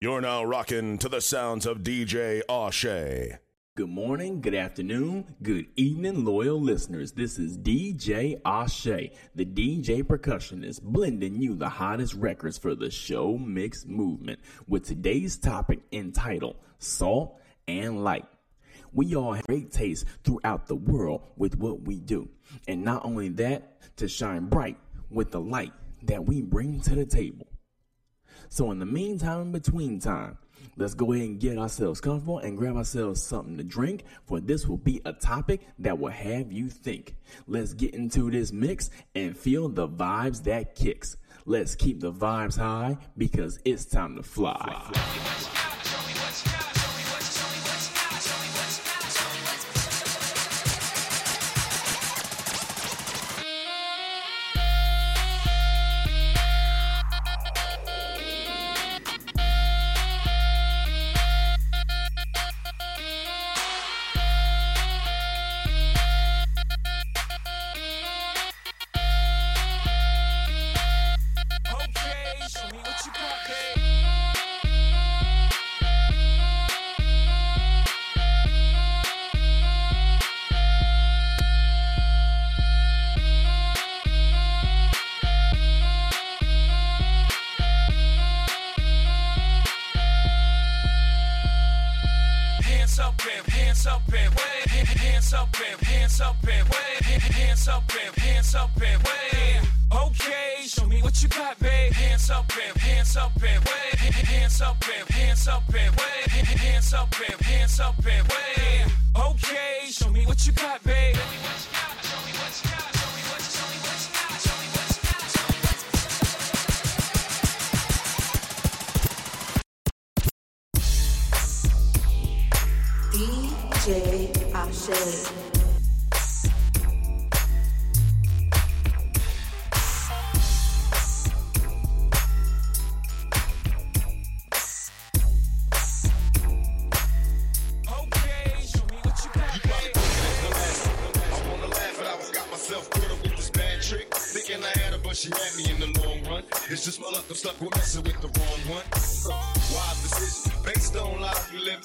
You're now rocking to the sounds of DJ Ashe. Good morning, good afternoon, good evening, loyal listeners. This is DJ Ashe, the DJ percussionist, blending you the hottest records for the show mix movement with today's topic entitled Salt and Light. We all have great taste throughout the world with what we do. And not only that, to shine bright with the light that we bring to the table. So in the meantime, in between time, let's go ahead and get ourselves comfortable and grab ourselves something to drink, for this will be a topic that will have you think. Let's get into this mix and feel the vibes that kicks. Let's keep the vibes high because it's time to fly. fly. me what you got, babe. Hands up bam! hands up bam! wave. Hands up bam! hands up bam! wave. Hands up bam! hands up bam! wave. Okay, show me what you got, babe. DJ Option.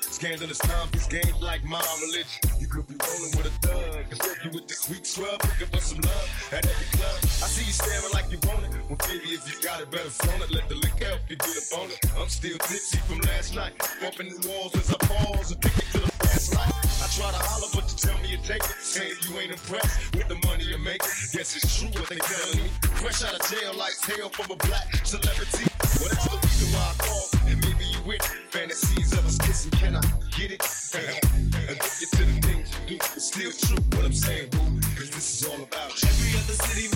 Scandalous conference games like my religion. You could be rolling with a thug. Instead, you with the sweet scrub looking for some love at every club. I see you staring like you want it. Well, baby, if you got it, better phone it. Let the lick help you get up on it. I'm still tipsy from last night. Bumping the walls as I pause and pick it to the fast life. I try to holler, but you tell me you take it. Saying you ain't impressed with the money you make. Guess it's true what they tell me. Fresh out of jail like tail from a black celebrity. Well, that's the reason why I call fantasies of us kissing. Can I get it? To the things you do. It's still true what I'm saying, boo. Cause this is all about you. Every other city.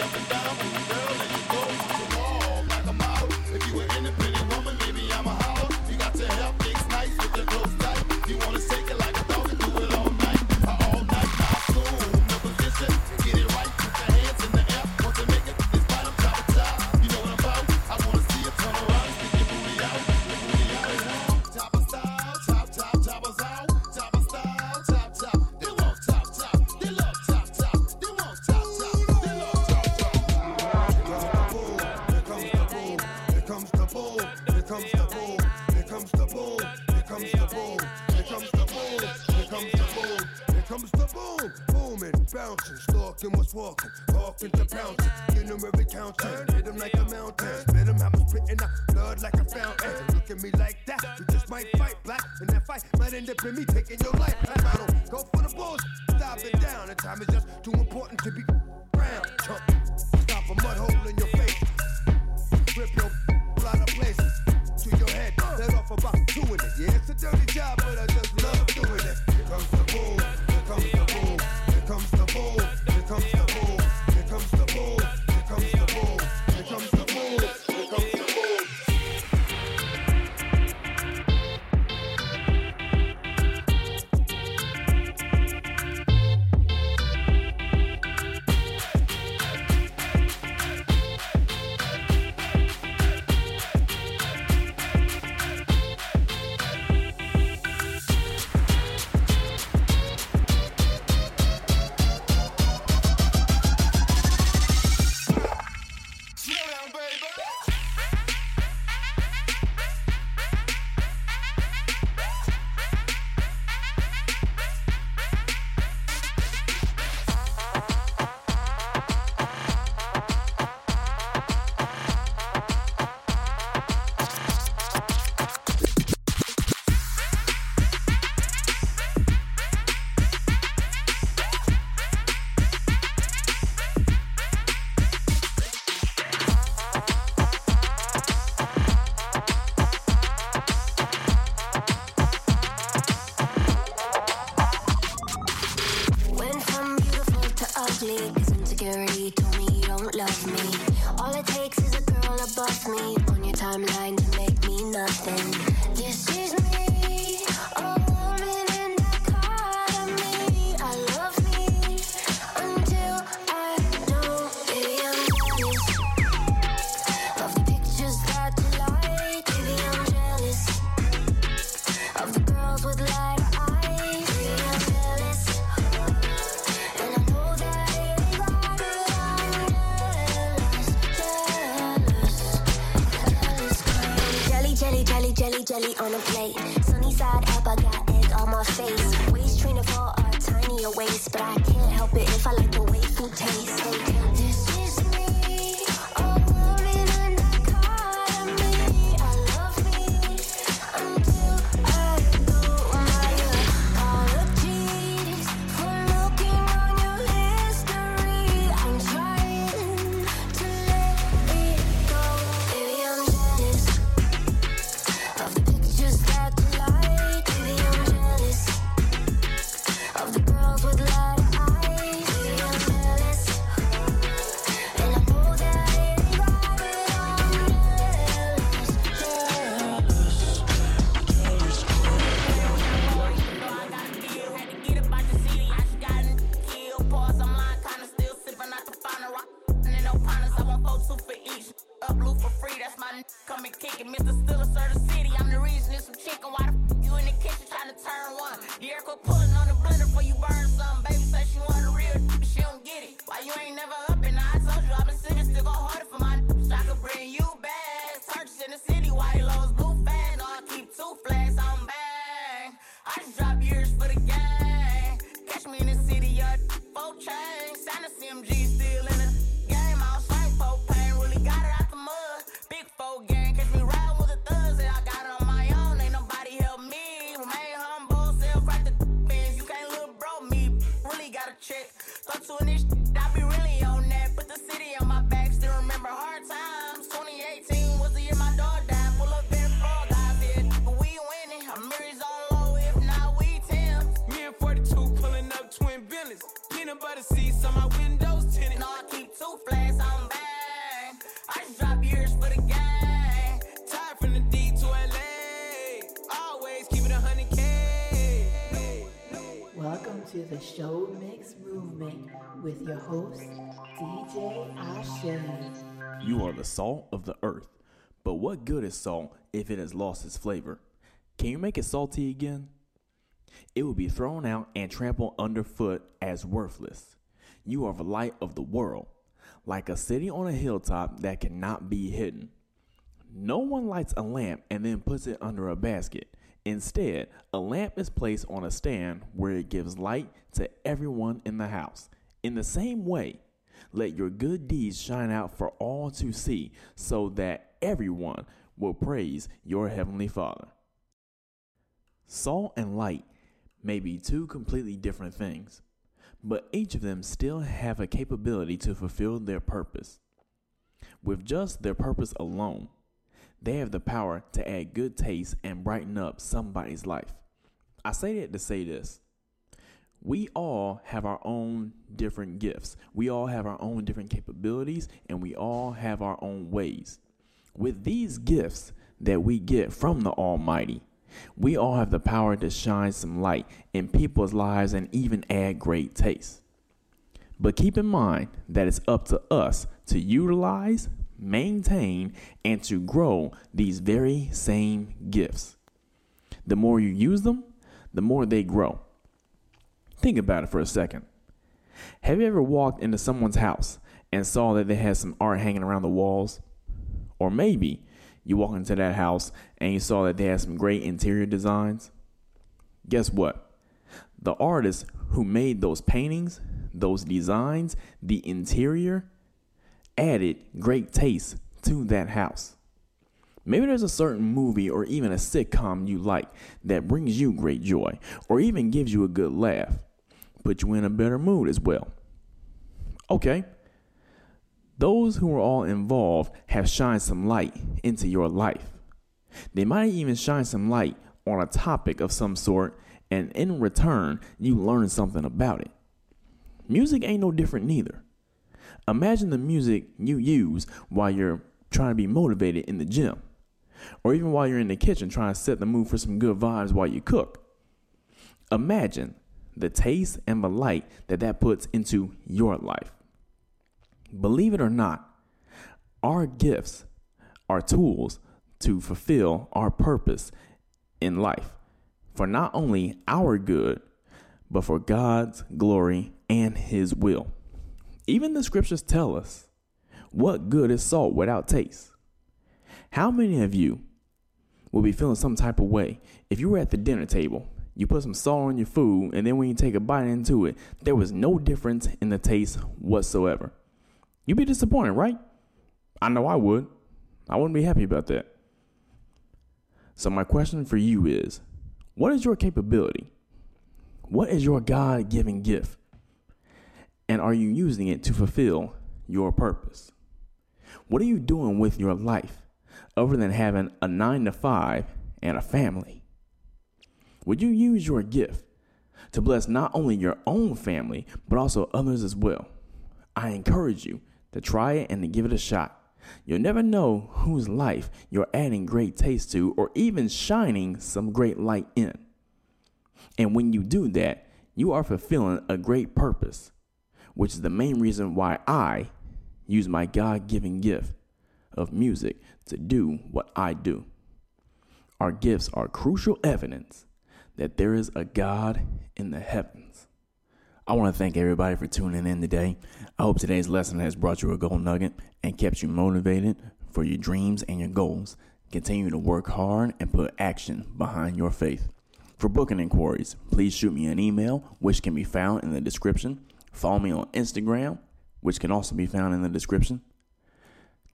up and down I'm soonish. to the Show Mix Movement with your host, DJ Ashe. You are the salt of the earth, but what good is salt if it has lost its flavor? Can you make it salty again? It will be thrown out and trampled underfoot as worthless. You are the light of the world, like a city on a hilltop that cannot be hidden. No one lights a lamp and then puts it under a basket. Instead, a lamp is placed on a stand where it gives light to everyone in the house. In the same way, let your good deeds shine out for all to see, so that everyone will praise your heavenly Father. Salt and light may be two completely different things, but each of them still have a capability to fulfill their purpose. With just their purpose alone, they have the power to add good taste and brighten up somebody's life. I say that to say this. We all have our own different gifts. We all have our own different capabilities, and we all have our own ways. With these gifts that we get from the Almighty, we all have the power to shine some light in people's lives and even add great taste. But keep in mind that it's up to us to utilize, maintain, and to grow these very same gifts. The more you use them, the more they grow. Think about it for a second. Have you ever walked into someone's house and saw that they had some art hanging around the walls? Or maybe you walk into that house and you saw that they had some great interior designs. Guess what? The artist who made those paintings, those designs, the interior, added great taste to that house. Maybe there's a certain movie or even a sitcom you like that brings you great joy or even gives you a good laugh, put you in a better mood as well. Okay, those who are all involved have shined some light into your life. They might even shine some light on a topic of some sort, and in return, you learn something about it. Music ain't no different neither. Imagine the music you use while you're trying to be motivated in the gym, or even while you're in the kitchen trying to set the mood for some good vibes while you cook. Imagine the taste and the light that that puts into your life. Believe it or not, our gifts are tools to fulfill our purpose in life for not only our good, but for God's glory and His will. Even the scriptures tell us what good is salt without taste. How many of you will be feeling some type of way if you were at the dinner table? You put some salt on your food, and then when you take a bite into it, there was no difference in the taste whatsoever. You'd be disappointed, right? I know I would. I wouldn't be happy about that. So, my question for you is what is your capability? What is your God given gift? And are you using it to fulfill your purpose? What are you doing with your life other than having a nine to five and a family? Would you use your gift to bless not only your own family, but also others as well? I encourage you to try it and to give it a shot. You'll never know whose life you're adding great taste to or even shining some great light in. And when you do that, you are fulfilling a great purpose, which is the main reason why I use my God given gift of music to do what I do. Our gifts are crucial evidence that there is a God in the heavens. I want to thank everybody for tuning in today. I hope today's lesson has brought you a gold nugget and kept you motivated for your dreams and your goals. Continue to work hard and put action behind your faith. For booking inquiries, please shoot me an email, which can be found in the description. Follow me on Instagram, which can also be found in the description.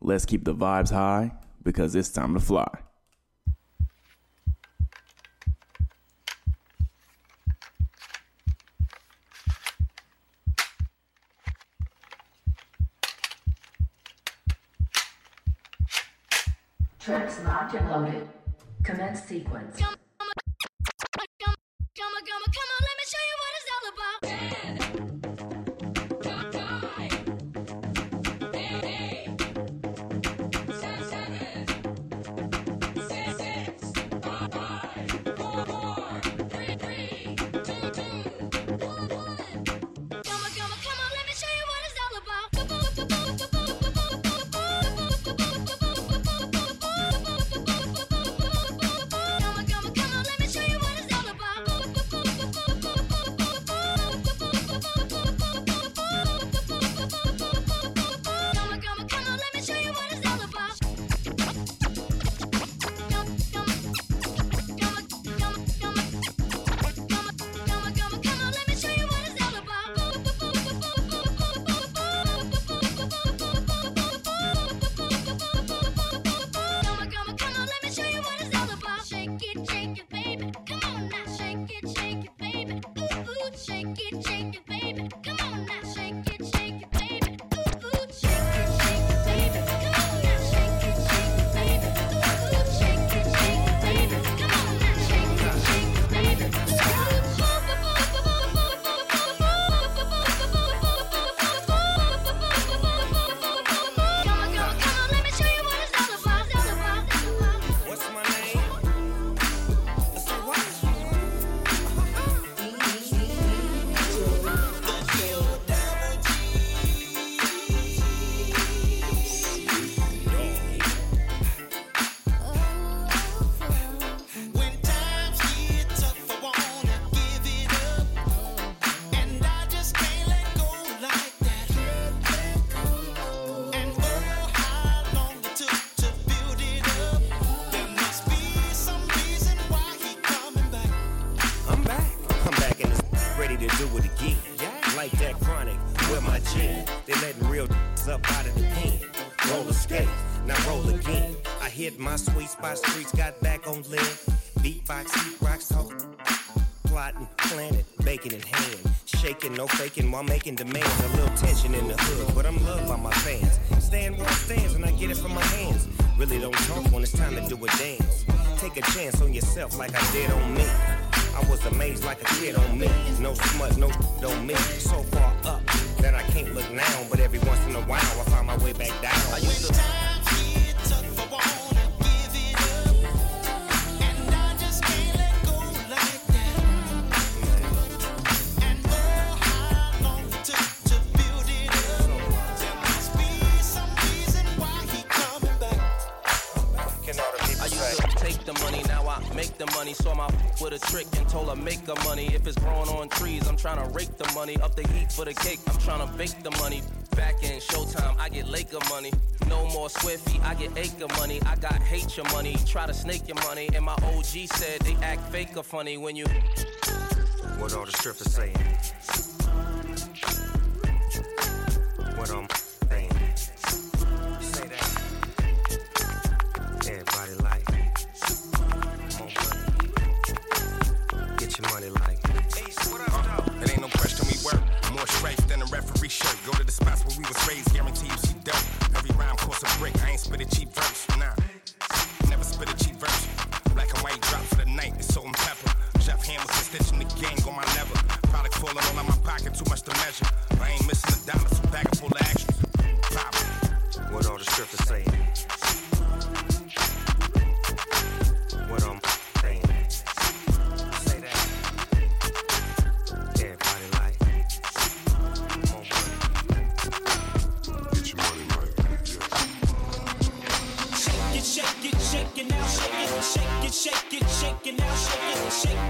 Let's keep the vibes high because it's time to fly. Tracks locked and loaded. Commence sequence. Making demands. A little tension in the hood, but I'm loved by my fans. Stand where I stands and I get it from my hands. Really don't talk when it's time to do a dance. Take a chance on yourself like I did on me. I was amazed like a kid on me. No smut, no on me. So far up that I can't look now. But every once in a while I find my way back down. I used to. A trick and told her make the money. If it's growing on trees, I'm trying to rake the money. Up the heat for the cake, I'm trying to bake the money. Back in Showtime, I get Laker money. No more Swifty, I get acre money. I got hate your money, try to snake your money. And my OG said they act fake or funny when you. What all the strippers saying? What I'm Go to the spots where we was raised, guarantee see dope. Every rhyme costs a brick. I ain't spit a cheap verse,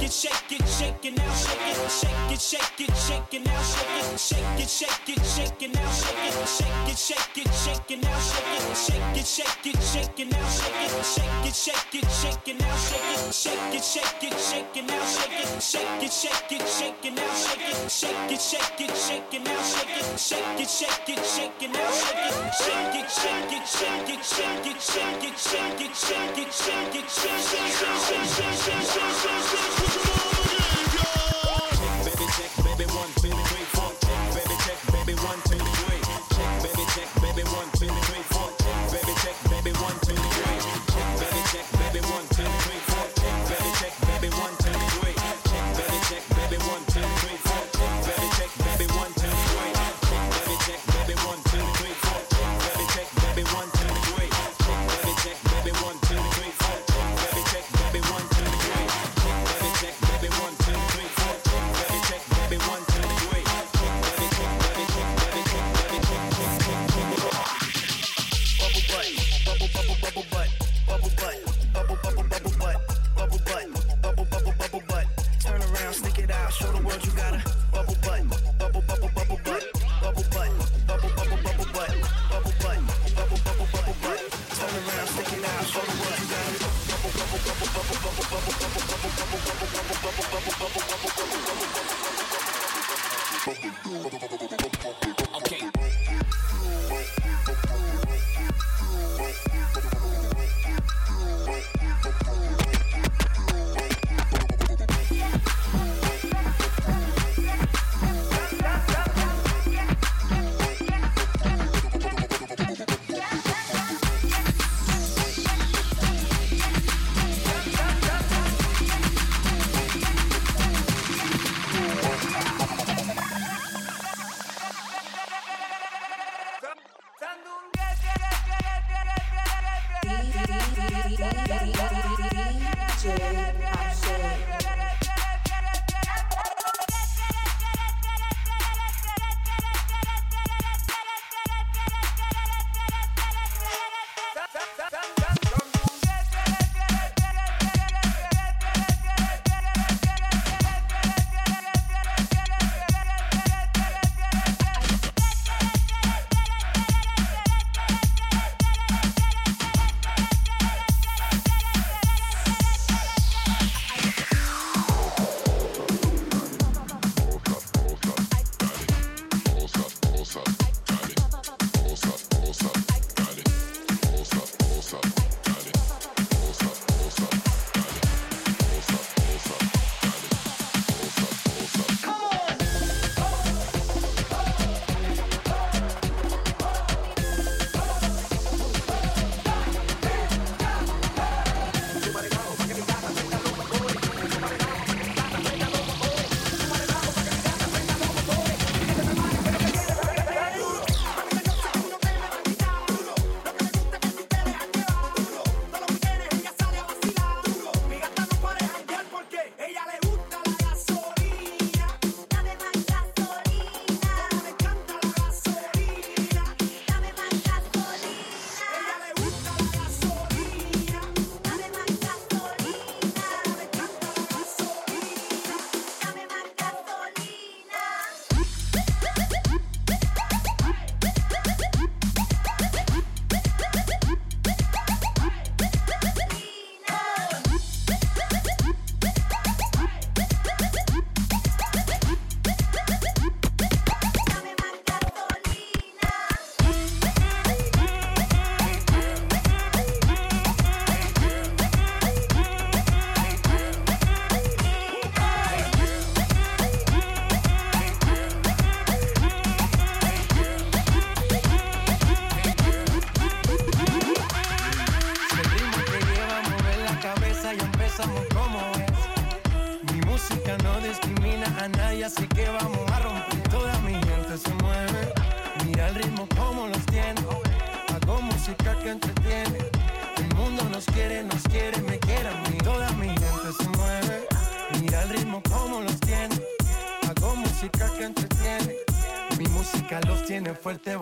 shake it, shake it, shake it now, shake it, shake it, shake it, shake it now, shake it, shake it, shake it, shake it now, shake it, shake it, shake it, shake it now, shake it, shake it, shake it, shake it now, shake it, shake it, shake it, shake it now, shake it, shake it, shake it, shake it now, shake it, shake it, shake it, shake it now, shake it, shake it, shake it, shake it now, shake it, shake it, shake it, shake it now, shake it, shake it, shake it, shake it, shake it, shake it, shake it, shake it, shake it, shake it, shake it, shake it, shake it, shake it, Thank you. Bubble gum.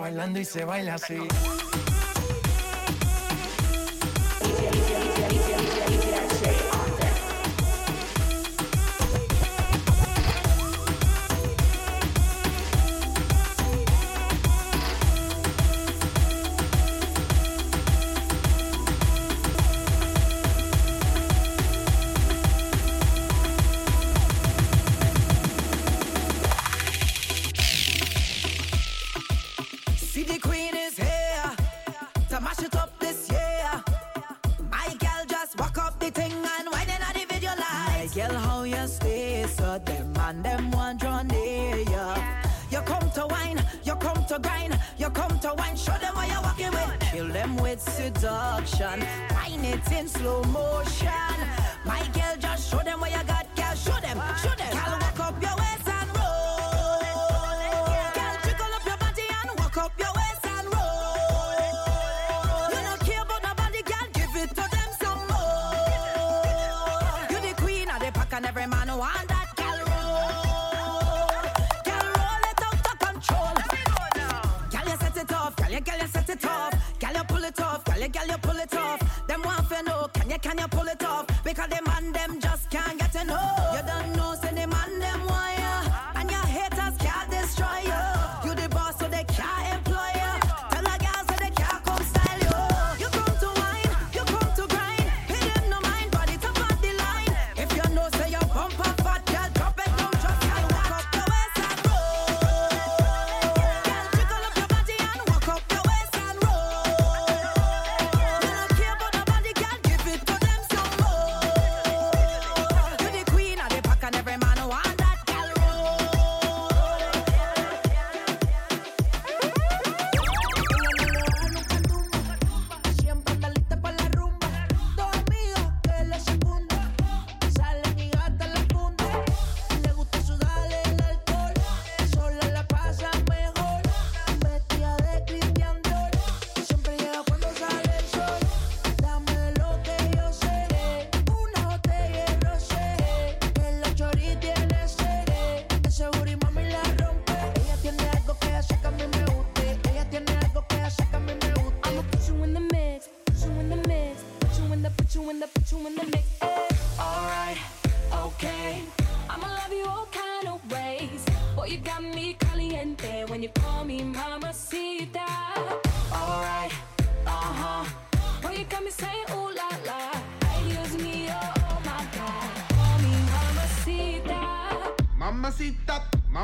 Bailando y se baila así.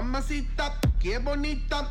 Mamacita, qué bonita.